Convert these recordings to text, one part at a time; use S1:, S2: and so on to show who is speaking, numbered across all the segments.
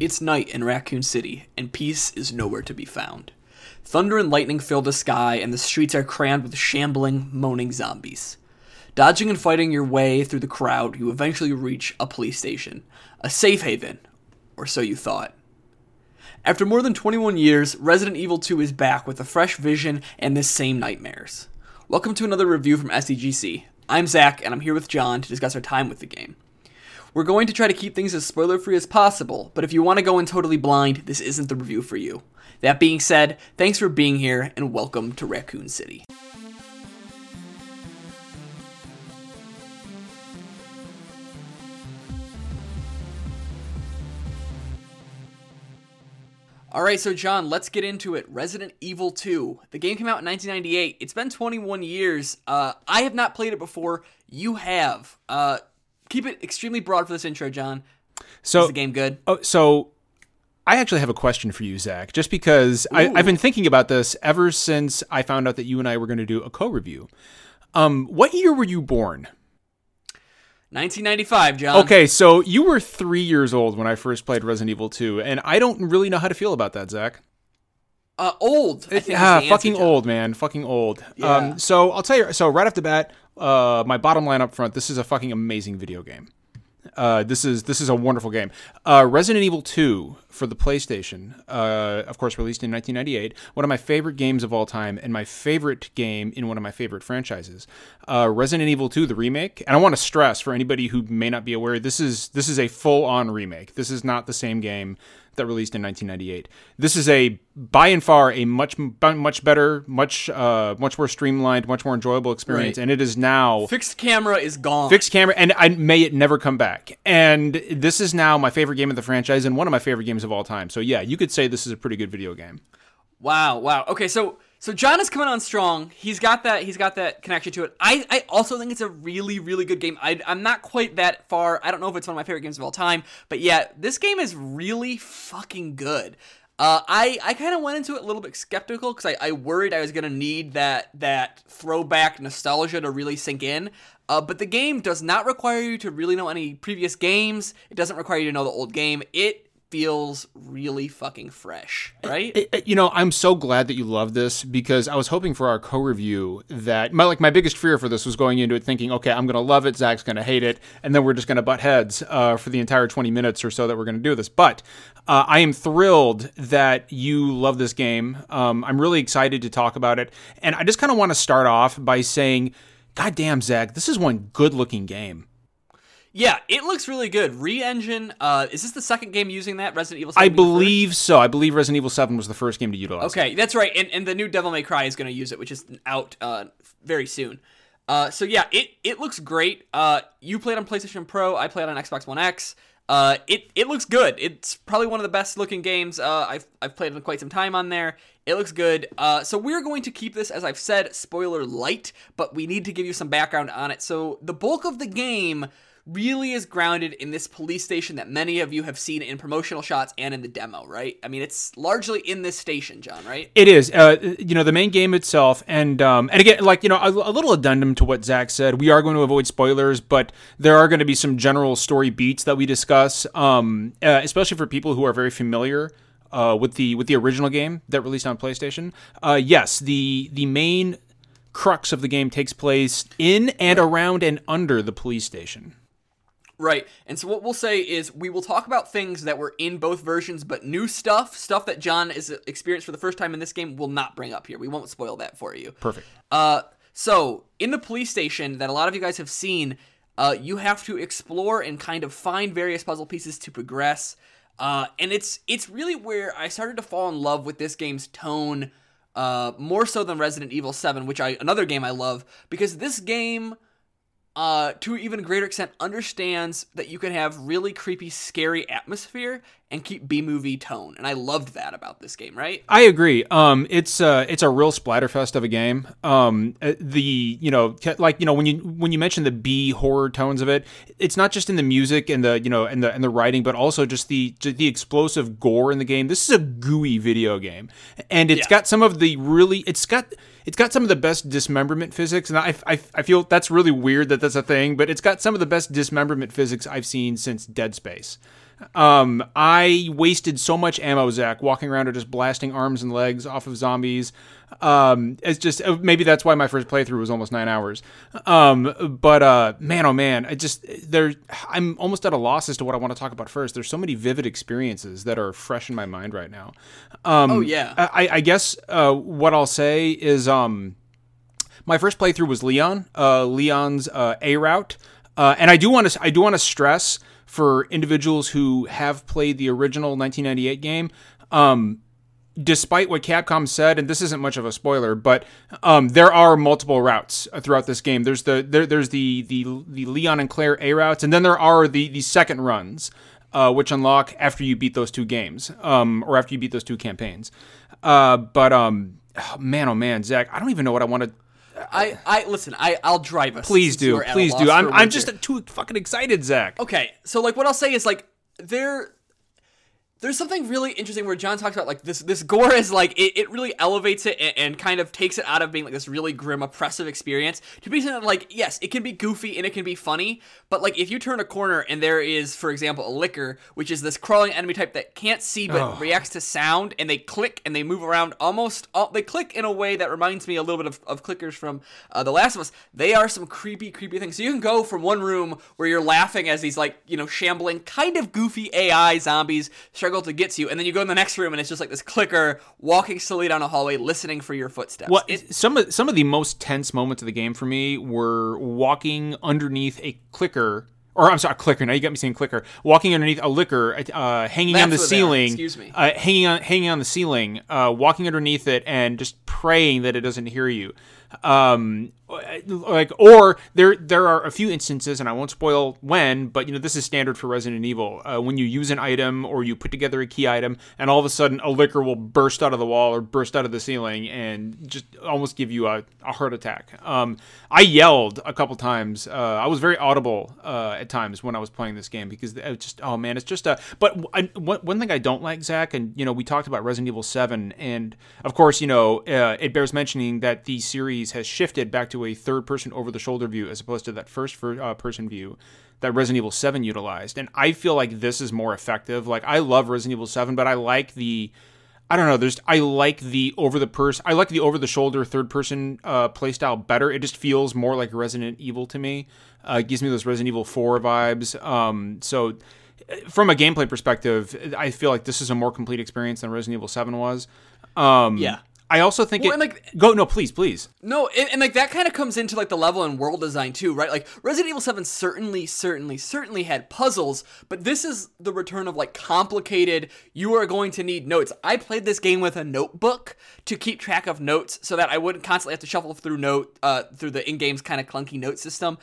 S1: It's night in Raccoon City, and peace is nowhere to be found. Thunder and lightning fill the sky, and the streets are crammed with shambling, moaning zombies. Dodging and fighting your way through the crowd, you eventually reach a police station, a safe haven, or so you thought. After more than 21 years, Resident Evil 2 is back with a fresh vision and the same nightmares. Welcome to another review from SDGC. I'm Zach, and I'm here with John to discuss our time with the game. We're going to try to keep things as spoiler free as possible, but if you want to go in totally blind, this isn't the review for you. That being said, thanks for being here and welcome to Raccoon City. All right, so John, let's get into it. Resident Evil 2. The game came out in 1998. It's been 21 years. Uh, I have not played it before. You have. Uh, keep it extremely broad for this intro, John.
S2: So
S1: Is the game good?
S2: Oh, so I actually have a question for you, Zach. Just because I,
S1: Ooh.
S2: I've been thinking about this ever since I found out that you and I were going to do a co-review. Um, what year were you born?
S1: 1995, John.
S2: Okay, so you were three years old when I first played Resident Evil 2, and I don't really know how to feel about that, Zach.
S1: Uh, old. I think is
S2: Ah,
S1: answer,
S2: fucking old, man. Fucking old.
S1: Yeah.
S2: Um, so I'll tell you. So right off the bat, uh, my bottom line up front. This is a fucking amazing video game. Uh, this is this is a wonderful game. Uh, Resident Evil 2 for the PlayStation, uh, of course, released in 1998. One of my favorite games of all time, and my favorite game in one of my favorite franchises. Uh, Resident Evil 2, the remake. And I want to stress for anybody who may not be aware, this is this is a full on remake. This is not the same game that released in 1998. This is a by and far a much much better, much uh, much more streamlined, much more enjoyable experience,
S1: Right.
S2: and it is now
S1: Fixed camera is gone.
S2: fixed camera, and I may it never come back. And this is now my favorite game of the franchise and one of my favorite games of all time. So yeah, you could say this is a pretty good video game.
S1: Wow, wow. Okay, so so John is coming on strong. He's got that. He's got that connection to it. I, I also think it's a really really good game. I, I'm not quite that far. I don't know if it's one of my favorite games of all time, but yeah, this game is really fucking good. Uh, I I kind of went into it a little bit skeptical because I, I worried I was gonna need that that throwback nostalgia to really sink in. Uh, but the game does not require you to really know any previous games. It doesn't require you to know the old game. It feels really fucking fresh, right?
S2: You know, I'm so glad that you love this because I was hoping for our co-review that my like my biggest fear for this was going into it thinking, okay, I'm gonna love it, Zach's gonna hate it, and then we're just gonna butt heads uh, for the entire 20 minutes or so that we're gonna do this. But uh, I am thrilled that you love this game. Um, I'm really excited to talk about it, and I just kind of want to start off by saying, God damn, Zach, this is one good-looking game.
S1: Yeah, it looks really good. RE Engine. Uh, is this the second game using that Resident Evil? 7
S2: I believe so. I believe Resident Evil 7 was the first game to utilize. it.
S1: Okay, that's right. And, and the new Devil May Cry is going to use it, which is out uh, very soon. Uh, so yeah, it it looks great. Uh, you played on PlayStation Pro. I played on Xbox One X. Uh, it it looks good. It's probably one of the best looking games uh, I've I've played in quite some time on there. It looks good. Uh, so we're going to keep this, as I've said, spoiler light, but we need to give you some background on it. So the bulk of the game really is grounded in this police station that many of you have seen in promotional shots and in the demo, right? I mean, it's largely in this station, John, right?
S2: It is, uh, you know, the main game itself, and um, and again, like you know, a, a little addendum to what Zach said. We are going to avoid spoilers, but there are going to be some general story beats that we discuss, um, uh, especially for people who are very familiar uh, with the with the original game that released on PlayStation. Uh, yes, the the main crux of the game takes place in and around and under the police station.
S1: Right. And so what we'll say is we will talk about things that were in both versions, but new stuff, stuff that John is experienced for the first time in this game, will not bring up here. We won't spoil that for you.
S2: Perfect.
S1: Uh, so in the police station that a lot of you guys have seen, uh, you have to explore and kind of find various puzzle pieces to progress. Uh, and it's it's really where I started to fall in love with this game's tone, uh, more so than Resident Evil 7, which I another game I love because this game uh, to even greater extent, understands that you can have really creepy, scary atmosphere and keep B movie tone. And I loved that about this game, right?
S2: I agree. Um, it's uh, it's a real splatterfest of a game. Um, uh, the you know like you know when you when you mention the B horror tones of it, it's not just in the music and the you know and the and the writing, but also just the just the explosive gore in the game. This is a gooey video game, and it's
S1: Yeah.
S2: got some of the really it's got it's got some of the best dismemberment physics, and I, I, I feel that's really weird that that's a thing, but it's got some of the best dismemberment physics I've seen since Dead Space. Um, I wasted so much ammo, Zach, walking around or just blasting arms and legs off of zombies. Um, it's just uh, maybe that's why my first playthrough was almost nine hours. Um, but uh, man, oh man, I just there. I'm almost at a loss as to what I want to talk about first. There's so many vivid experiences that are fresh in my mind right now. Um,
S1: Oh, yeah.
S2: I, I guess uh, what I'll say is um, my first playthrough was Leon, uh, Leon's uh, A route, uh, and I do want to I do want to stress for individuals who have played the original 1998 game. Um, despite what Capcom said, and this isn't much of a spoiler, but um, there are multiple routes uh, throughout this game. There's the there, there's the the the Leon and Claire A routes, and then there are the the second runs, uh, which unlock after you beat those two games, um, or after you beat those two campaigns. Uh, but um, oh, man, oh man, Zach, I don't even know what I want to.
S1: I, I listen. I, I'll drive us.
S2: Please do,
S1: we're at a
S2: please do. I'm I'm just too fucking excited, Zach.
S1: okay. So like, what I'll say is like there. There's something really interesting where John talks about like this. This gore is like it, it really elevates it and, and kind of takes it out of being like this really grim, oppressive experience to be something like yes, it can be goofy and it can be funny, but like if you turn a corner and there is, for example, a licker, which is this crawling enemy type that can't see but reacts to sound, and they click and they move around almost. Uh, they click in a way that reminds me a little bit of, of clickers from uh, The Last of Us. They are some creepy, creepy things. So you can go from one room where you're laughing as these like you know shambling, kind of goofy AI zombies struggle to get to you, and then you go in the next room and it's just like this clicker walking slowly down a hallway, listening for your footsteps.
S2: Well,
S1: It-
S2: some of some of the most tense moments of the game for me were walking underneath a clicker, or I'm sorry, a clicker. Now you got me saying clicker. Walking underneath a licker, uh, hanging on the
S1: That's what they are.
S2: ceiling.
S1: Excuse me.
S2: Uh, hanging on, hanging on the ceiling, uh, walking underneath it, and just praying that it doesn't hear you. Um, like, or there there are a few instances, and I won't spoil when, but you know this is standard for Resident Evil. Uh, when you use an item or you put together a key item, and all of a sudden a licker will burst out of the wall or burst out of the ceiling and just almost give you a, a heart attack. Um, I yelled a couple times. Uh, I was very audible uh, at times when I was playing this game because it was just oh man, it's just a. But I, one thing I don't like, Zach, and you know we talked about Resident Evil Seven, and of course you know uh, it bears mentioning that the series has shifted back to a third person over the shoulder view as opposed to that first fir- uh, person view that Resident Evil 7 utilized. And I feel like this is more effective. Like I love Resident Evil 7, but I like the I don't know, there's I like the over the person I like the over the shoulder third person uh playstyle better. It just feels more like Resident Evil to me. Uh it gives me those Resident Evil 4 vibes. Um so from a gameplay perspective, I feel like this is a more complete experience than Resident Evil 7 was. Um
S1: Yeah.
S2: I also think
S1: Well,
S2: it
S1: like-
S2: Go no, please, please.
S1: No, and, and like that kind of comes into like the level and world design too, right? Like Resident Evil 7 certainly, certainly, certainly had puzzles, but this is the return of like complicated, you are going to need notes. I played this game with a notebook to keep track of notes so that I wouldn't constantly have to shuffle through note uh through the in-game's kind of clunky note system.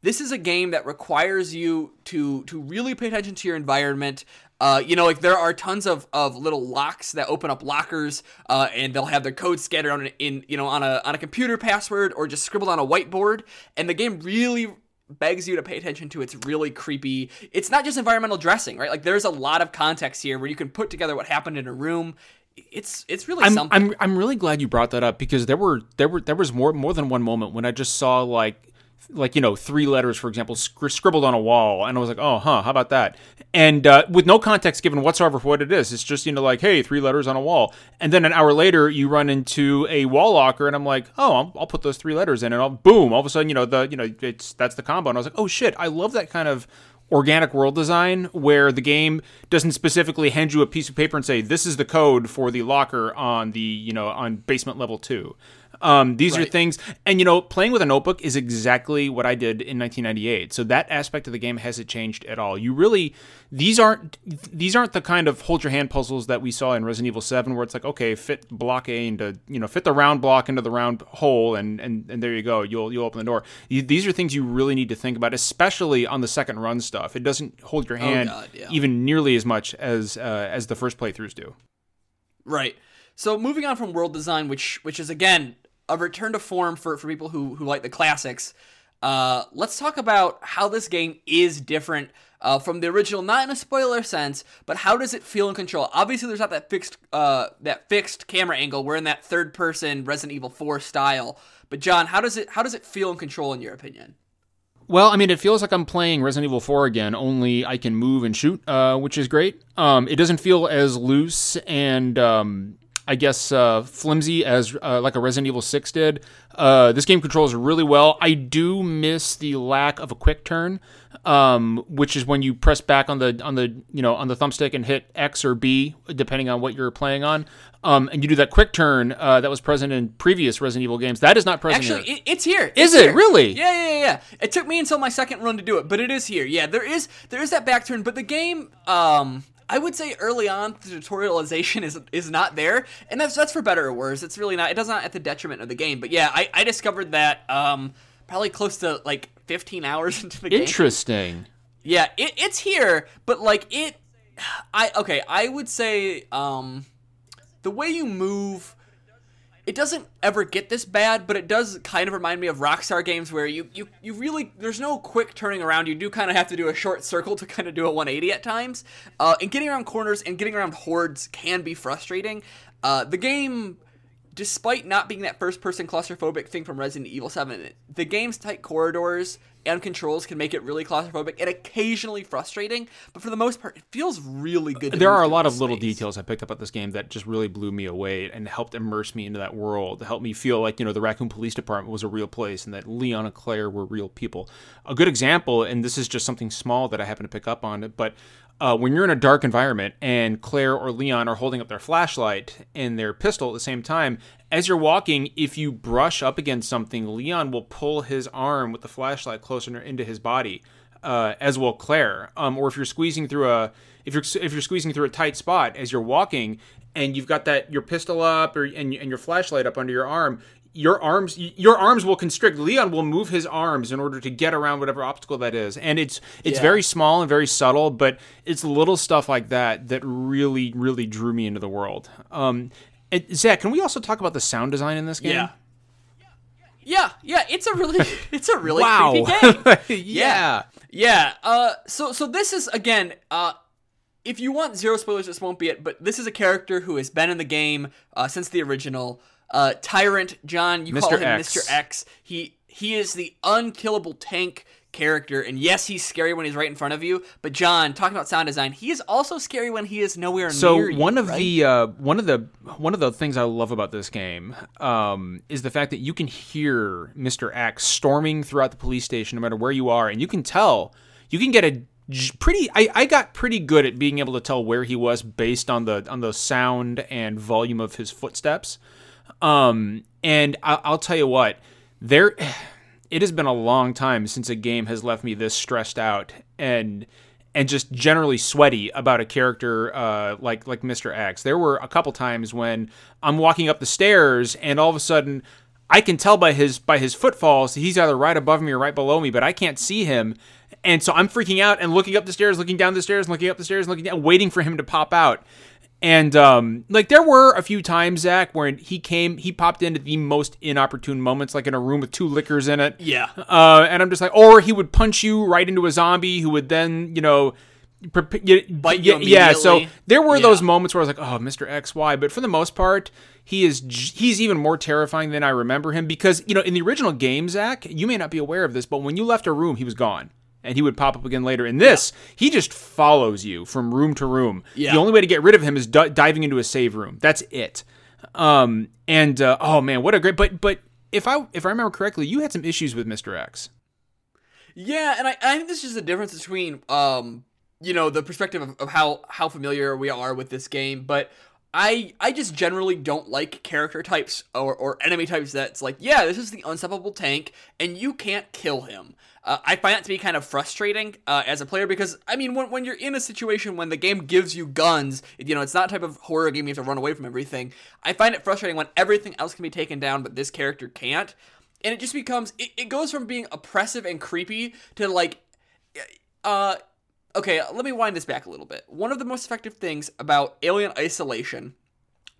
S1: This is a game that requires you to to really pay attention to your environment. Uh, you know, like there are tons of, of little locks that open up lockers, uh, and they'll have their code scattered on in you know on a on a computer password or just scribbled on a whiteboard. And the game really begs you to pay attention to its really creepy. It's not just environmental dressing, right? Like there's a lot of context here where you can put together what happened in a room. It's it's really
S2: I'm,
S1: something.
S2: I'm I'm really glad you brought that up because there were there were there was more more than one moment when I just saw like like you know three letters for example scri- scribbled on a wall. And I was like oh huh how about that? And uh, with no context given whatsoever for what it is it's just you know like hey three letters on a wall. And then an hour later you run into a wall locker and I'm like oh I'll, I'll put those three letters in and I'll boom all of a sudden you know the you know it's that's the combo. And I was like oh shit I love that kind of organic world design where the game doesn't specifically hand you a piece of paper and say this is the code for the locker on the you know on basement level 2 um, these are things and you know playing with a notebook is exactly what i did in 1998 so that aspect of the game hasn't changed at all. You really these aren't these aren't the kind of hold your hand puzzles that we saw in resident evil 7 where it's like okay fit block a into you know fit the round block into the round hole and and, and there you go you'll you'll open the door. You- these are things you really need to think about especially on the second run stuff. It doesn't hold your hand
S1: Oh, God, yeah.
S2: even nearly as much as uh, as the first playthroughs do.
S1: Right. So moving on from world design, which which is again a return to form for, for people who who like the classics. Uh, let's talk about how this game is different uh, from the original, not in a spoiler sense, but how does it feel in control? Obviously, there's not that fixed uh, that fixed camera angle. We're in that third person Resident Evil 4 style. But John, how does it how does it feel in control in your opinion?
S2: Well, I mean, it feels like I'm playing Resident Evil 4 again, only I can move and shoot, uh, which is great. Um, it doesn't feel as loose and um, I guess uh, flimsy as uh, like a Resident Evil 6 did. Uh, this game controls really well. I do miss the lack of a quick turn, um, which is when you press back on the on the you know on the thumbstick and hit X or B depending on what you're playing on. Um, and you do that quick turn uh, that was present in previous Resident Evil games. That is not present
S1: Actually,
S2: here.
S1: it's here.
S2: Is
S1: It's
S2: it
S1: here.
S2: really?
S1: Yeah, yeah, yeah, yeah. It took me until my second run to do it, but it is here. Yeah, there is there is that back turn, but the game, um, I would say early on the tutorialization is is not there, and that's that's for better or worse. It's really not. It does not at the detriment of the game. But yeah, I, I discovered that um probably close to like 15 hours into the game.
S2: Interesting.
S1: Yeah, it, it's here, but like it, I okay. I would say um, the way you move, it doesn't ever get this bad, but it does kind of remind me of Rockstar games where you you you really there's no quick turning around. You do kind of have to do a short circle to kind of do a 180 at times. Uh, and getting around corners and getting around hordes can be frustrating. Uh, the game despite not being that first person claustrophobic thing from Resident Evil 7, the game's tight corridors and controls can make it really claustrophobic and occasionally frustrating, but for the most part, it feels really good. To
S2: there are a lot of little details I picked up about this game that just really blew me away and helped immerse me into that world, helped me feel like, you know, the Raccoon Police Department was a real place and that Leon and Claire were real people. A good example, and this is just something small that I happen to pick up on, but uh, when you're in a dark environment and Claire or Leon are holding up their flashlight and their pistol at the same time, as you're walking, if you brush up against something, Leon will pull his arm with the flashlight closer into his body uh, as will Claire. Um, or if you're squeezing through a if you're if you're squeezing through a tight spot as you're walking and you've got that your pistol up or and, and your flashlight up under your arm, your arms your arms will constrict. Leon will move his arms in order to get around whatever obstacle that is, and it's it's
S1: Yeah.
S2: very small and very subtle, but it's little stuff like that that really really drew me into the world. Um, and Zach, can we also talk about the sound design in this game?
S1: Yeah. Yeah, yeah, it's a really, it's a really
S2: Wow.
S1: creepy game.
S2: yeah.
S1: Yeah. Uh. So so this is again. Uh. If you want zero spoilers, this won't be it. But this is a character who has been in the game uh, since the original. Uh, Tyrant John. You call him
S2: X.
S1: Mr. X. He he is the unkillable tank character, and yes, he's scary when he's right in front of you. But John, talking about sound design, he is also scary when he is nowhere
S2: So
S1: near you.
S2: So one of
S1: right?
S2: the uh, one of the one of the things I love about this game um, is the fact that you can hear Mr. X storming throughout the police station, no matter where you are, and you can tell. You can get a pretty. I, I got pretty good at being able to tell where he was based on the on the sound and volume of his footsteps. Um, and I, I'll tell you what, there. It has been a long time since a game has left me this stressed out and and just generally sweaty about a character uh, like like Mr. X. There were a couple times when I'm walking up the stairs and all of a sudden I can tell by his by his footfalls he's either right above me or right below me, but I can't see him. And so I'm freaking out and looking up the stairs, looking down the stairs, looking up the stairs, looking down, waiting for him to pop out. And um, like there were a few times, Zach, where he came, he popped into the most inopportune moments, like in a room with two lickers in it.
S1: Yeah.
S2: Uh, and I'm just like, or he would punch you right into a zombie who would then, you know, prep- y-
S1: Bite you
S2: Yeah. So there were
S1: Yeah.
S2: those moments where I was like, oh, Mr. X, Y. But for the most part, he is he's even more terrifying than I remember him because you know in the original game, Zach, you may not be aware of this, but when you left a room, he was gone. And he would pop up again later. In this, he just follows you from room to room.
S1: Yeah.
S2: The only way to get rid of him is di- diving into a save room. That's it. Um, and uh, oh man, what a great! But but if I if I remember correctly, you had some issues with Mr. X.
S1: Yeah, and I, I think this is the difference between um you know the perspective of, of how how familiar we are with this game, but I I just generally don't like character types or, or enemy types that's like yeah this is the unstoppable tank and you can't kill him. Uh, I find that to be kind of frustrating uh, as a player because I mean when when you're in a situation when the game gives you guns, you know it's not type of horror game you have to run away from everything. I find it frustrating when everything else can be taken down but this character can't and it just becomes it, it goes from being oppressive and creepy to like uh okay let me wind this back a little bit one of the most effective things about alien isolation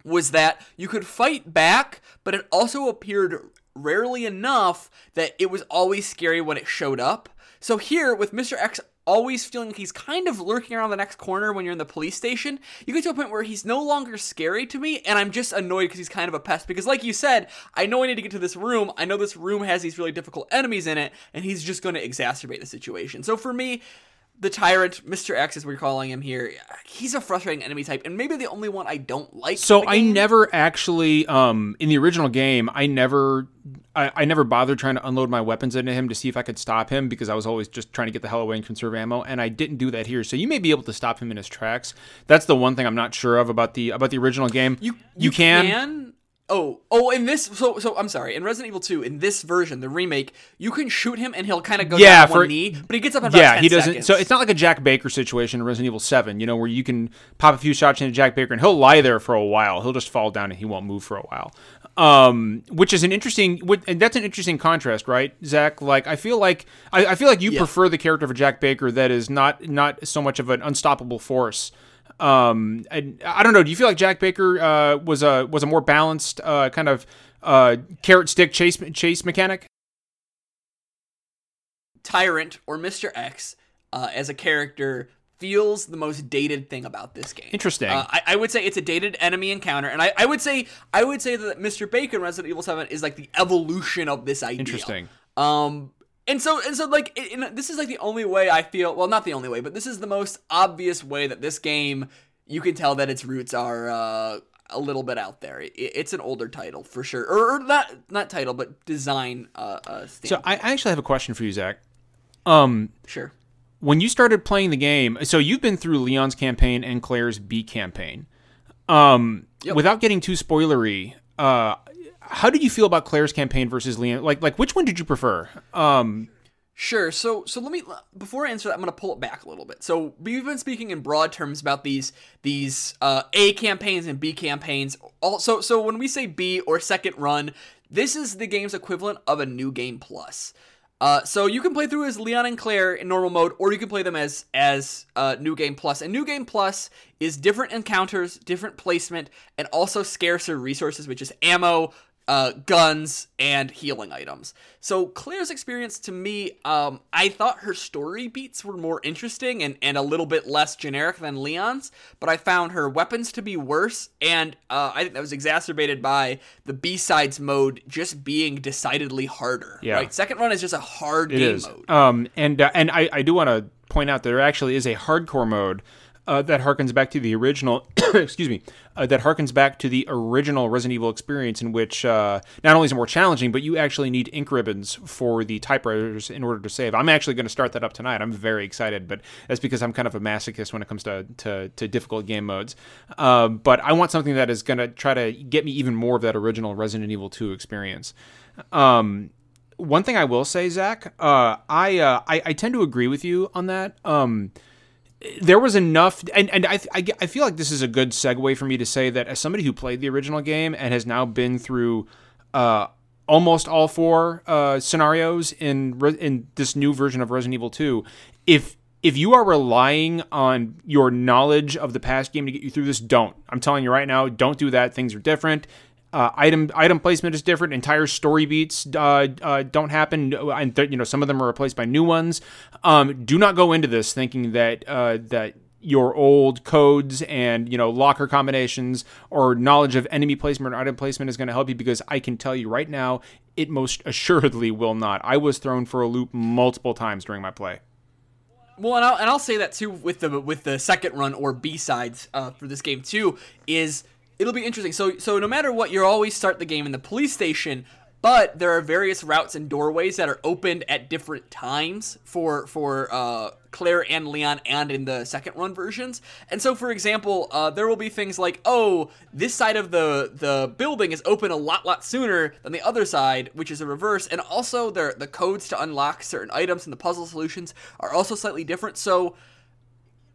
S1: was that you could fight back but it also appeared rarely enough that it was always scary when it showed up so here with mr x always feeling like he's kind of lurking around the next corner when you're in the police station. You get to a point where he's no longer scary to me, and I'm just annoyed because he's kind of a pest. Because, like you said, I know I need to get to this room. I know this room has these really difficult enemies in it, and he's just going to exacerbate the situation. So for me, the tyrant, Mr. X, as we're calling him here, he's a frustrating enemy type, and maybe the only one I don't like.
S2: So I never actually, um, in the original game, I never, I, I never bothered trying to unload my weapons into him to see if I could stop him because I was always just trying to get the hell away and conserve ammo, and I didn't do that here. So you may be able to stop him in his tracks. That's the one thing I'm not sure of about the about the original game.
S1: You
S2: you, can.
S1: Oh, oh, in this, so, so I'm sorry. In Resident Evil 2, in this version, the remake, you can shoot him and he'll kind of go
S2: Yeah,
S1: down on one
S2: for-
S1: knee, but he gets up about
S2: Yeah,
S1: 10
S2: he doesn't.
S1: seconds.
S2: So it's not like a Jack Baker situation in Resident Evil Seven, you know, where you can pop a few shots into Jack Baker and he'll lie there for a while. He'll just fall down and he won't move for a while. Um, which is an interesting, and that's an interesting contrast, right, Zach? Like, I feel like I, I feel like you
S1: Yeah.
S2: prefer the character of a Jack Baker that is not not so much of an unstoppable force. Um, and I don't know. Do you feel like Jack Baker uh, was a was a more balanced uh, kind of uh, carrot stick chase chase mechanic?
S1: Tyrant or Mr. X uh, as a character feels the most dated thing about this game.
S2: Interesting.
S1: Uh, I, I would say it's a dated enemy encounter, and I, I would say I would say that Mr. Baker in Resident Evil Seven is like the evolution of this idea.
S2: Interesting.
S1: Um, and so and so like it, and this is like the only way I feel. Well, not the only way, but this is the most obvious way that this game you can tell that its roots are uh, a little bit out there. It, it's an older title for sure, or, or not not title, but design. Uh, uh
S2: So. I, I actually have a question for you, Zach. Um,
S1: sure.
S2: when you started playing the game, so you've been through Leon's campaign and Claire's B campaign. Um,
S1: Yep.
S2: without getting too spoilery, uh, how did you feel about Claire's campaign versus Leon? Like, like which one did you prefer? Um,
S1: Sure. So so let me before I answer that, I'm gonna pull it back a little bit. So we've been speaking in broad terms about these these uh, A campaigns and B campaigns. Also, so when we say B or second run, this is the game's equivalent of a new game plus. Uh, so you can play through as Leon and Claire in normal mode, or you can play them as as uh, New Game Plus. And New Game Plus is different encounters, different placement, and also scarcer resources, which is ammo, uh, guns, and healing items. So Claire's experience to me, um, I thought her story beats were more interesting and, and a little bit less generic than Leon's, but I found her weapons to be worse, and uh, I think that was exacerbated by the B-sides mode just being decidedly harder.
S2: Yeah.
S1: Right? Second run is just a hard
S2: it
S1: game
S2: is.
S1: mode.
S2: Um, and uh, and I, I do want to point out that there actually is a hardcore mode uh, that harkens back to the original. excuse me. Uh, that harkens back to the original Resident Evil experience, in which uh, not only is it more challenging, but you actually need ink ribbons for the typewriters in order to save. I'm actually going to start that up tonight. I'm very excited, but that's because I'm kind of a masochist when it comes to to, to difficult game modes. Um, but I want something that is going to try to get me even more of that original Resident Evil 2 experience. Um, one thing I will say, Zach, uh, I, uh, I I tend to agree with you on that. Um, there was enough, and and I, I I feel like this is a good segue for me to say that as somebody who played the original game and has now been through uh, almost all four uh, scenarios in in this new version of Resident Evil Two, if if you are relying on your knowledge of the past game to get you through this, don't. I'm telling you right now, don't do that. Things are different. Uh, item item placement is different. Entire story beats uh, uh, don't happen, and th- you know some of them are replaced by new ones. Um, do not go into this thinking that uh, that your old codes and you know locker combinations or knowledge of enemy placement or item placement is going to help you because I can tell you right now it most assuredly will not. I was thrown for a loop multiple times during my play.
S1: Well, and I'll, and I'll say that too with the with the second run or B sides uh, for this game too is it'll be interesting. So so no matter what, you always start the game in the police station, but there are various routes and doorways that are opened at different times for for uh, Claire and Leon, and in the second run versions. And so, for example, uh, there will be things like, oh, this side of the the building is open a lot lot sooner than the other side, which is a reverse. And also, the the codes to unlock certain items and the puzzle solutions are also slightly different. So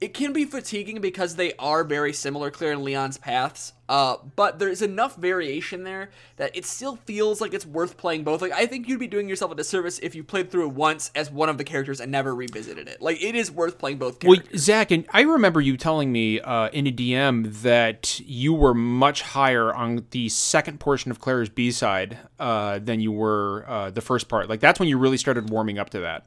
S1: it can be fatiguing because they are very similar, Claire and Leon's paths. Uh, but there's enough variation there that it still feels like it's worth playing both. Like I think you'd be doing yourself a disservice if you played through it once as one of the characters and never revisited it. Like it is worth playing both
S2: Well,
S1: characters.
S2: Zach, and I remember you telling me uh, in a DM that you were much higher on the second portion of Claire's B side uh, than you were uh, the first part. Like that's when you really started warming up to that.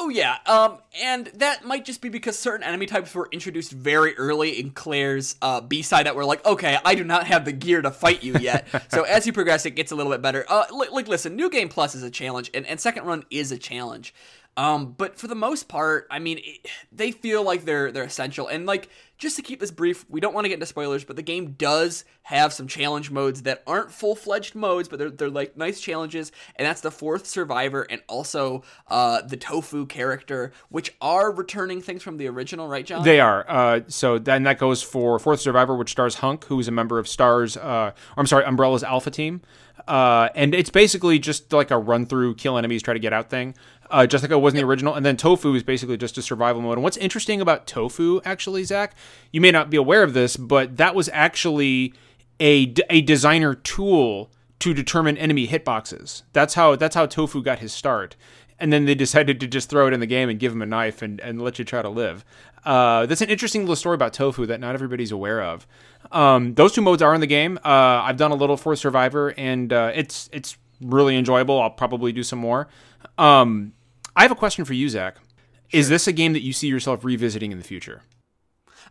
S1: Oh yeah, um, and that might just be because certain enemy types were introduced very early in Claire's uh, B side that were like, okay, I do not have the gear to fight you yet. so as you progress, it gets a little bit better. Uh, li- like, listen, New Game Plus is a challenge, and, and Second Run is a challenge. Um, but for the most part, I mean, it, they feel like they're they're essential. And like, just to keep this brief, we don't want to get into spoilers, but the game does have some challenge modes that aren't full fledged modes, but they're they're like nice challenges. And that's the fourth survivor and also uh, the tofu character, which are returning things from the original, right, John?
S2: They are. Uh, so then that goes for Fourth Survivor, which stars Hunk, who is a member of Stars. Uh, I'm sorry, Umbrella's Alpha Team. Uh, and it's basically just like a run through, kill enemies, try to get out thing uh, just like it was in the original. And then Tofu is basically just a survival mode. And what's interesting about Tofu, actually, Zach, you may not be aware of this, but that was actually a, a designer tool to determine enemy hitboxes. That's how that's how Tofu got his start. And then they decided to just throw it in the game and give him a knife and, and let you try to live. Uh, that's an interesting little story about Tofu that not everybody's aware of. Um, those two modes are in the game. Uh, I've done a little for Survivor, and uh, it's it's really enjoyable. I'll probably do some more. Um, I have a question for you, Zach. Sure. Is this a game that you see yourself revisiting in the future?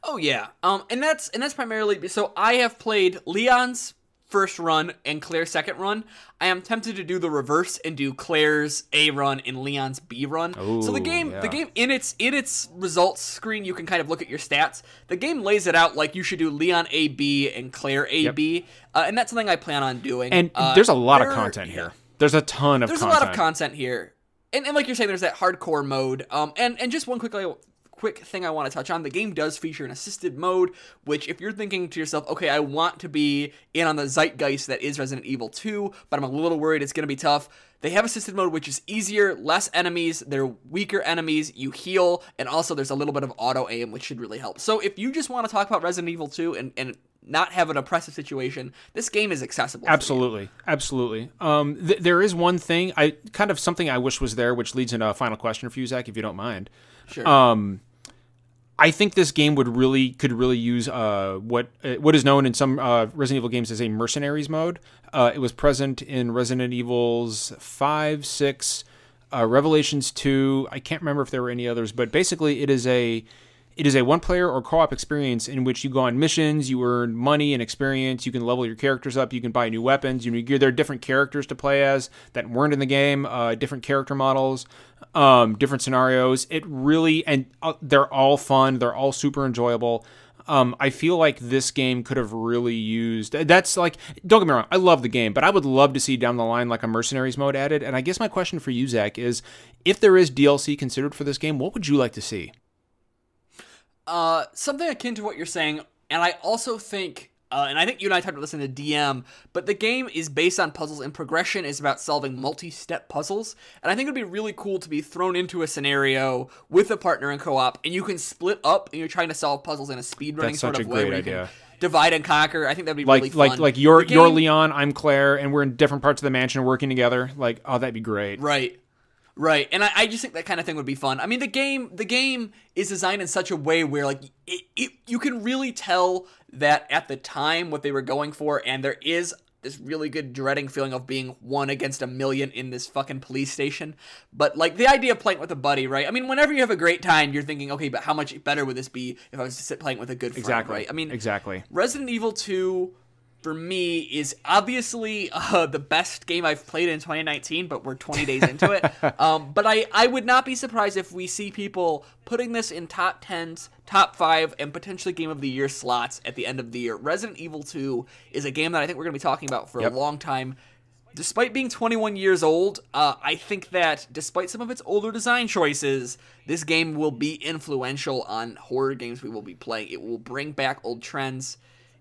S1: Oh yeah, um, and that's and that's primarily so I have played Leon's first run and Claire's second run. I am tempted to do the reverse and do Claire's A run and Leon's B run. Ooh, so the game, yeah. the game in its in its results screen, you can kind of look at your stats. The game lays it out like you should do Leon A B and Claire A B, yep. uh, and that's something I plan on doing.
S2: And
S1: uh,
S2: there's a lot of content here. There's a ton of content.
S1: there's
S2: content.
S1: a lot of content here and, and like you're saying, there's that hardcore mode. Um, and and just one quick quick thing I want to touch on. The game does feature an assisted mode, which if you're thinking to yourself, okay, I want to be in on the zeitgeist that is Resident Evil 2, but I'm a little worried it's going to be tough. They have assisted mode, which is easier, less enemies, they're weaker enemies, you heal, and also there's a little bit of auto aim, which should really help. So if you just want to talk about Resident Evil 2 and, and not have an oppressive situation, this game is accessible.
S2: Absolutely, absolutely. Um, th- there is one thing I kind of something I wish was there, which leads into a final question for you, Zach, if you don't mind.
S1: Sure.
S2: Um, I think this game would really could really use uh, what uh, what is known in some uh, Resident Evil games as a mercenaries mode. Uh, it was present in Resident Evils five, six, uh, Revelations two. I can't remember if there were any others, but basically it is a it is a one player or co op experience in which you go on missions, you earn money and experience, you can level your characters up, you can buy new weapons. You know, there are different characters to play as that weren't in the game, uh, different character models, um, different scenarios. It really, and uh, they're all fun, they're all super enjoyable. Um, I feel like this game could have really used. That's like, don't get me wrong, I love the game, but I would love to see down the line like a mercenaries mode added. And I guess my question for you, Zach, is if there is DLC considered for this game, what would you like to see?
S1: Uh, something akin to what you're saying, and I also think, uh, and I think you and I talked about this in the DM, but the game is based on puzzles, and progression is about solving multi-step puzzles. And I think it'd be really cool to be thrown into a scenario with a partner in co-op, and you can split up, and you're trying to solve puzzles in a speedrunning sort of way. Great Idea. divide and conquer. I think that'd be
S2: like
S1: really
S2: fun. like like you're game, you're Leon, I'm Claire, and we're in different parts of the mansion working together. Like, oh, that'd be great.
S1: Right. Right, and I, I, just think that kind of thing would be fun. I mean, the game the game is designed in such a way where like it, it, you can really tell that at the time what they were going for, and there is this really good dreading feeling of being one against a million in this fucking police station. But like the idea of playing with a buddy, right? I mean, whenever you have a great time, you're thinking, okay, but how much better would this be if I was to sit playing with a good friend,
S2: exactly.
S1: right? I mean,
S2: exactly.
S1: Resident Evil Two for me is obviously uh, the best game I've played in 2019, but we're 20 days into it. Um, but I, I would not be surprised if we see people putting this in top 10s, top 5, and potentially Game of the Year slots at the end of the year. Resident Evil 2 is a game that I think we're going to be talking about for yep. a long time. Despite being 21 years old, uh, I think that despite some of its older design choices, this game will be influential on horror games we will be playing. It will bring back old trends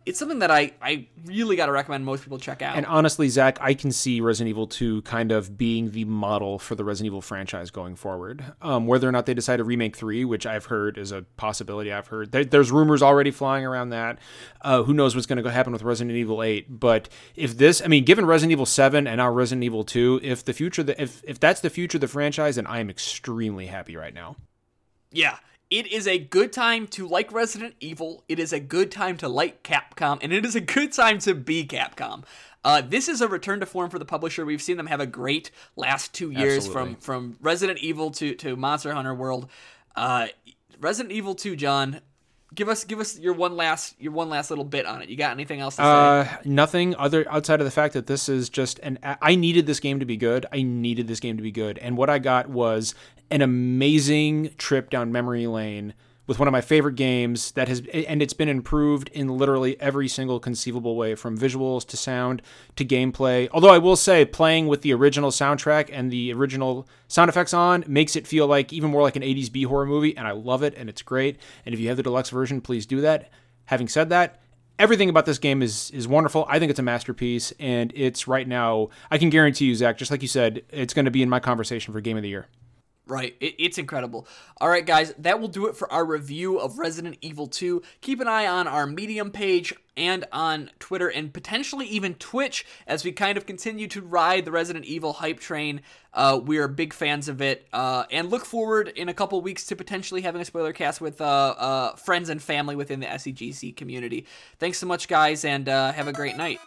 S1: it's something that I, I really got to recommend most people check out.
S2: And honestly, Zach, I can see Resident Evil 2 kind of being the model for the Resident Evil franchise going forward. Um, whether or not they decide to remake 3, which I've heard is a possibility, I've heard. There, there's rumors already flying around that. Uh, who knows what's going to happen with Resident Evil 8. But if this, I mean, given Resident Evil 7 and now Resident Evil 2, if the future, if, if that's the future of the franchise, then I am extremely happy right now.
S1: Yeah, it is a good time to like Resident Evil. It is a good time to like Capcom, and it is a good time to be Capcom. Uh, this is a return to form for the publisher. We've seen them have a great last two years
S2: Absolutely.
S1: from from Resident Evil to to Monster Hunter World. Uh, Resident Evil 2, John. Give us give us your one last your one last little bit on it. You got anything else to say?
S2: Uh, nothing other outside of the fact that this is just an. I needed this game to be good. I needed this game to be good, and what I got was an amazing trip down memory lane with one of my favorite games that has, and it's been improved in literally every single conceivable way, from visuals to sound to gameplay. Although I will say, playing with the original soundtrack and the original sound effects on makes it feel like even more like an 80s B horror movie, and I love it, and it's great. And if you have the deluxe version, please do that. Having said that, everything about this game is is wonderful. I think it's a masterpiece, and it's right now. I can guarantee you, Zach, just like you said, it's going to be in my conversation for Game of the Year.
S1: Right. It, it's incredible. All right, guys, that will do it for our review of Resident Evil 2. Keep an eye on our Medium page and on Twitter and potentially even Twitch as we kind of continue to ride the Resident Evil hype train. Uh, we are big fans of it uh, and look forward in a couple weeks to potentially having a spoiler cast with uh, uh friends and family within the SEGC community. Thanks so much, guys, and uh, have a great night.